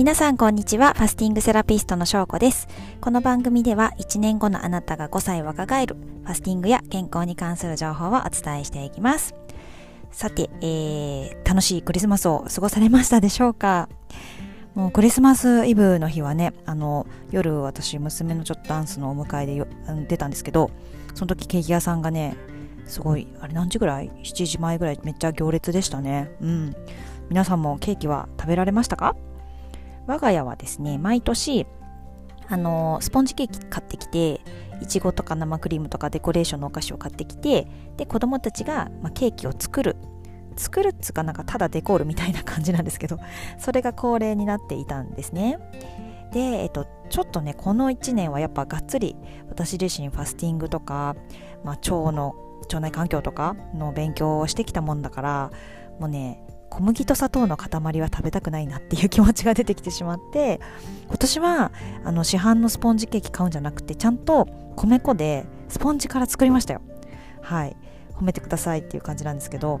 皆さんこんにちは。ファスティングセラピストの翔子です。この番組では1年後のあなたが5歳若返るファスティングや健康に関する情報をお伝えしていきます。さて、えー、楽しいクリスマスを過ごされましたでしょうか？もうクリスマスイブの日はね、あの、夜私、娘のちょっとダンスのお迎えで出たんですけど、その時ケーキ屋さんがね、すごい、あれ何時ぐらい ?7 時前ぐらいめっちゃ行列でしたね。うん。皆さんもケーキは食べられましたか？我が家はですね、毎年、あのスポンジケーキ買ってきて、いちごとか生クリームとかデコレーションのお菓子を買ってきて、で、子供たちが、まあ、ケーキを作る。作るっつうかなんかただデコールみたいな感じなんですけど、それが恒例になっていたんですね。で、えっと、ちょっとね、この1年はやっぱがっつり私自身ファスティングとか、まあ、腸の腸内環境とかの勉強をしてきたもんだからもうね小麦と砂糖の塊は食べたくないなっていう気持ちが出てきてしまって今年はあの市販のスポンジケーキ買うんじゃなくてちゃんと米粉でスポンジから作りましたよ。はい。褒めてくださいっていう感じなんですけど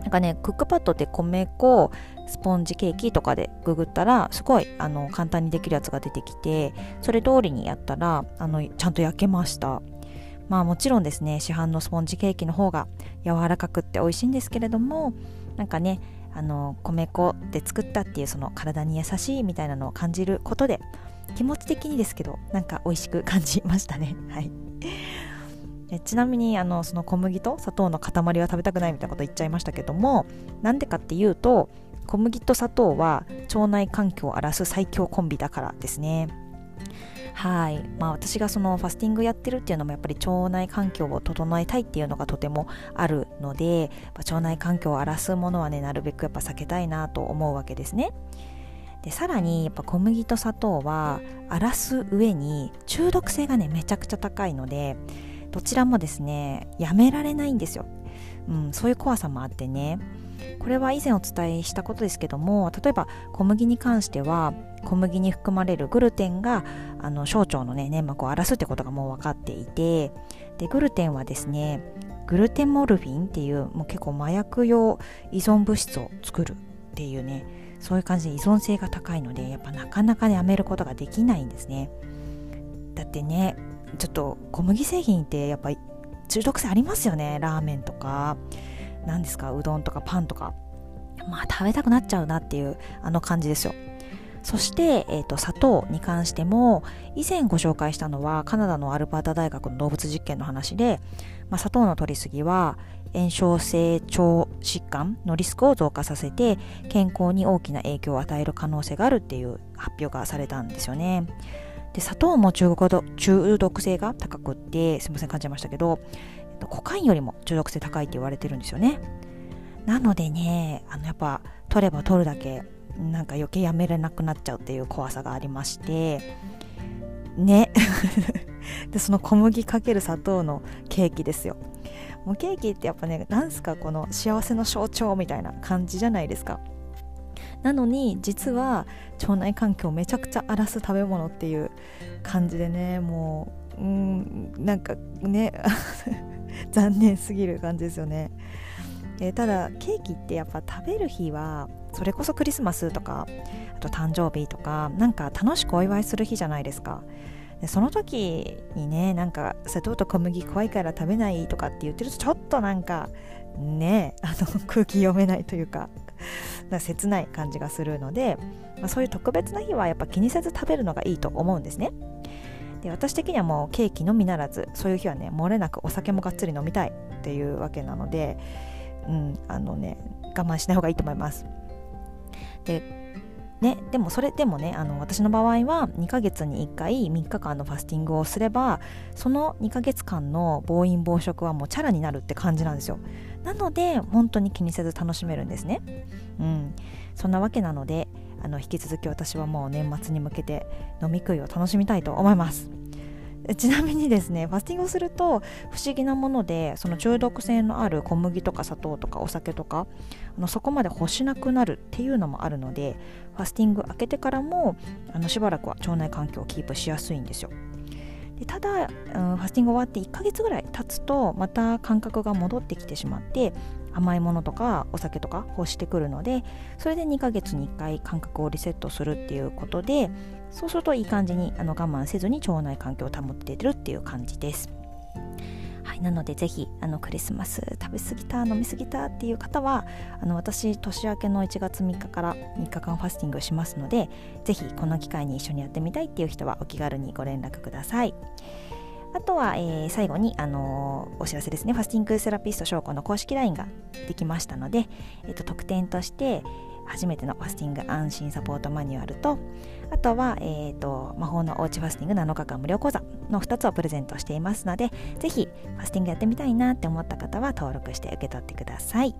なんかねクックパッドで米粉スポンジケーキとかでググったらすごいあの簡単にできるやつが出てきてそれ通りにやったらあのちゃんと焼けました。まあもちろんですね市販のスポンジケーキの方が柔らかくって美味しいんですけれどもなんかねあの米粉で作ったっていうその体に優しいみたいなのを感じることで気持ち的にですけどなんか美味しく感じましたね。はい。ちなみにあのその小麦と砂糖の塊は食べたくないみたいなこと言っちゃいましたけどもなんでかっていうと小麦と砂糖は腸内環境を荒らす最強コンビだからですね。はい。まあ、私がそのファスティングやってるっていうのもやっぱり腸内環境を整えたいっていうのがとてもあるのでま腸内環境を荒らすものはねなるべくやっぱ避けたいなと思うわけですね。でさらにやっぱ小麦と砂糖は荒らす上に中毒性がねめちゃくちゃ高いのでどちらもですねやめられないんですよ、うん、そういう怖さもあってね。これは以前お伝えしたことですけども例えば小麦に関しては小麦に含まれるグルテンがあの小腸の、ね、粘膜を荒らすってことがもう分かっていてでグルテンはですねグルテンモルフィンっていうもう結構麻薬用依存物質を作るっていうねそういう感じで依存性が高いのでやっぱなかなかねやめることができないんですね。だってねちょっと小麦製品ってやっぱ中毒性ありますよねラーメンとか。何ですか？うどんとかパンとか。まあ食べたくなっちゃうなっていうあの感じですよ。そして、えーと、砂糖に関しても以前ご紹介したのはカナダのアルバータ大学の動物実験の話で、まあ、砂糖の摂りすぎは炎症性腸疾患のリスクを増加させて健康に大きな影響を与える可能性があるっていう発表がされたんですよね。で砂糖も中毒性が高くってすみません感じましたけどコカインよりも中毒性高いって言われてるんですよね。なのでねあのやっぱ取れば取るだけなんか余計やめれなくなっちゃうっていう怖さがありましてね。でその小麦かける砂糖のケーキですよ。もうケーキってやっぱねなんすかこの幸せの象徴みたいな感じじゃないですか。なのに実は腸内環境をめちゃくちゃ荒らす食べ物っていう感じでねもううんなんかね。残念すぎる感じですよね、えー、ただケーキってやっぱ食べる日はそれこそクリスマスとかあと誕生日とかなんか楽しくお祝いする日じゃないですか。でその時にねなんか砂糖と小麦怖いから食べないとかって言ってるとちょっとなんかねあの 空気読めないというかか切ない感じがするので、まあ、そういう特別な日はやっぱ気にせず食べるのがいいと思うんですね。で私的にはもうケーキのみならずそういう日はね漏れなくお酒もがっつり飲みたいっていうわけなのでうんあのね我慢しない方がいいと思います。でね、でもそれでもねあの私の場合は2ヶ月に1回3日間のファスティングをすればその2ヶ月間の暴飲暴食はもうチャラになるって感じなんですよ。なので本当に気にせず楽しめるんですね。うん。そんなわけなのでの引き続き私はもう年末に向けて飲み食いを楽しみたいと思います。ちなみにですねファスティングをすると不思議なものでその中毒性のある小麦とか砂糖とかお酒とかあのそこまで欲しなくなるっていうのもあるのでファスティング開けてからもあのしばらくは腸内環境をキープしやすいんですよ。でただ、うん、ファスティング終わって1ヶ月ぐらい経つとまた感覚が戻ってきてしまって甘いものとかお酒とか欲してくるのでそれで2ヶ月に1回感覚をリセットするっていうことでそうするといい感じにあの我慢せずに腸内環境を保っているっていう感じです。い、なのでぜひあのクリスマス食べ過ぎた飲み過ぎたっていう方はあの私年明けの1月3日から3日間ファスティングしますのでぜひこの機会に一緒にやってみたいっていう人はお気軽にご連絡ください。あとは、えー、最後に、あのー、お知らせですね。ファスティングセラピスト証拠の公式 LINE ができましたので、えーと、特典として、初めてのファスティング安心サポートマニュアルと、あとは、えーと、魔法のおうちファスティング7日間無料講座の2つをプレゼントしていますので、ぜひファスティングやってみたいなって思った方は登録して受け取ってください。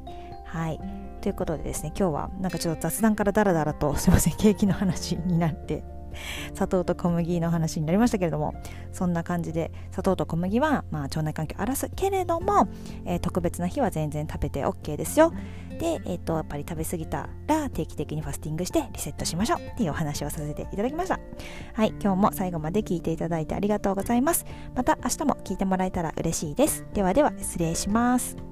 はい。ということでですね、今日はなんかちょっと雑談からダラダラとすいません、景気の話になって砂糖と小麦の話になりましたけれどもそんな感じで砂糖と小麦は、まあ、腸内環境を荒らすけれども、えー、特別な日は全然食べて OK ですよ。で、えーと、やっぱり食べ過ぎたら定期的にファスティングしてリセットしましょうっていうお話をさせていただきました。はい今日も最後まで聞いていただいてありがとうございます。また明日も聞いてもらえたら嬉しいです。ではでは失礼します。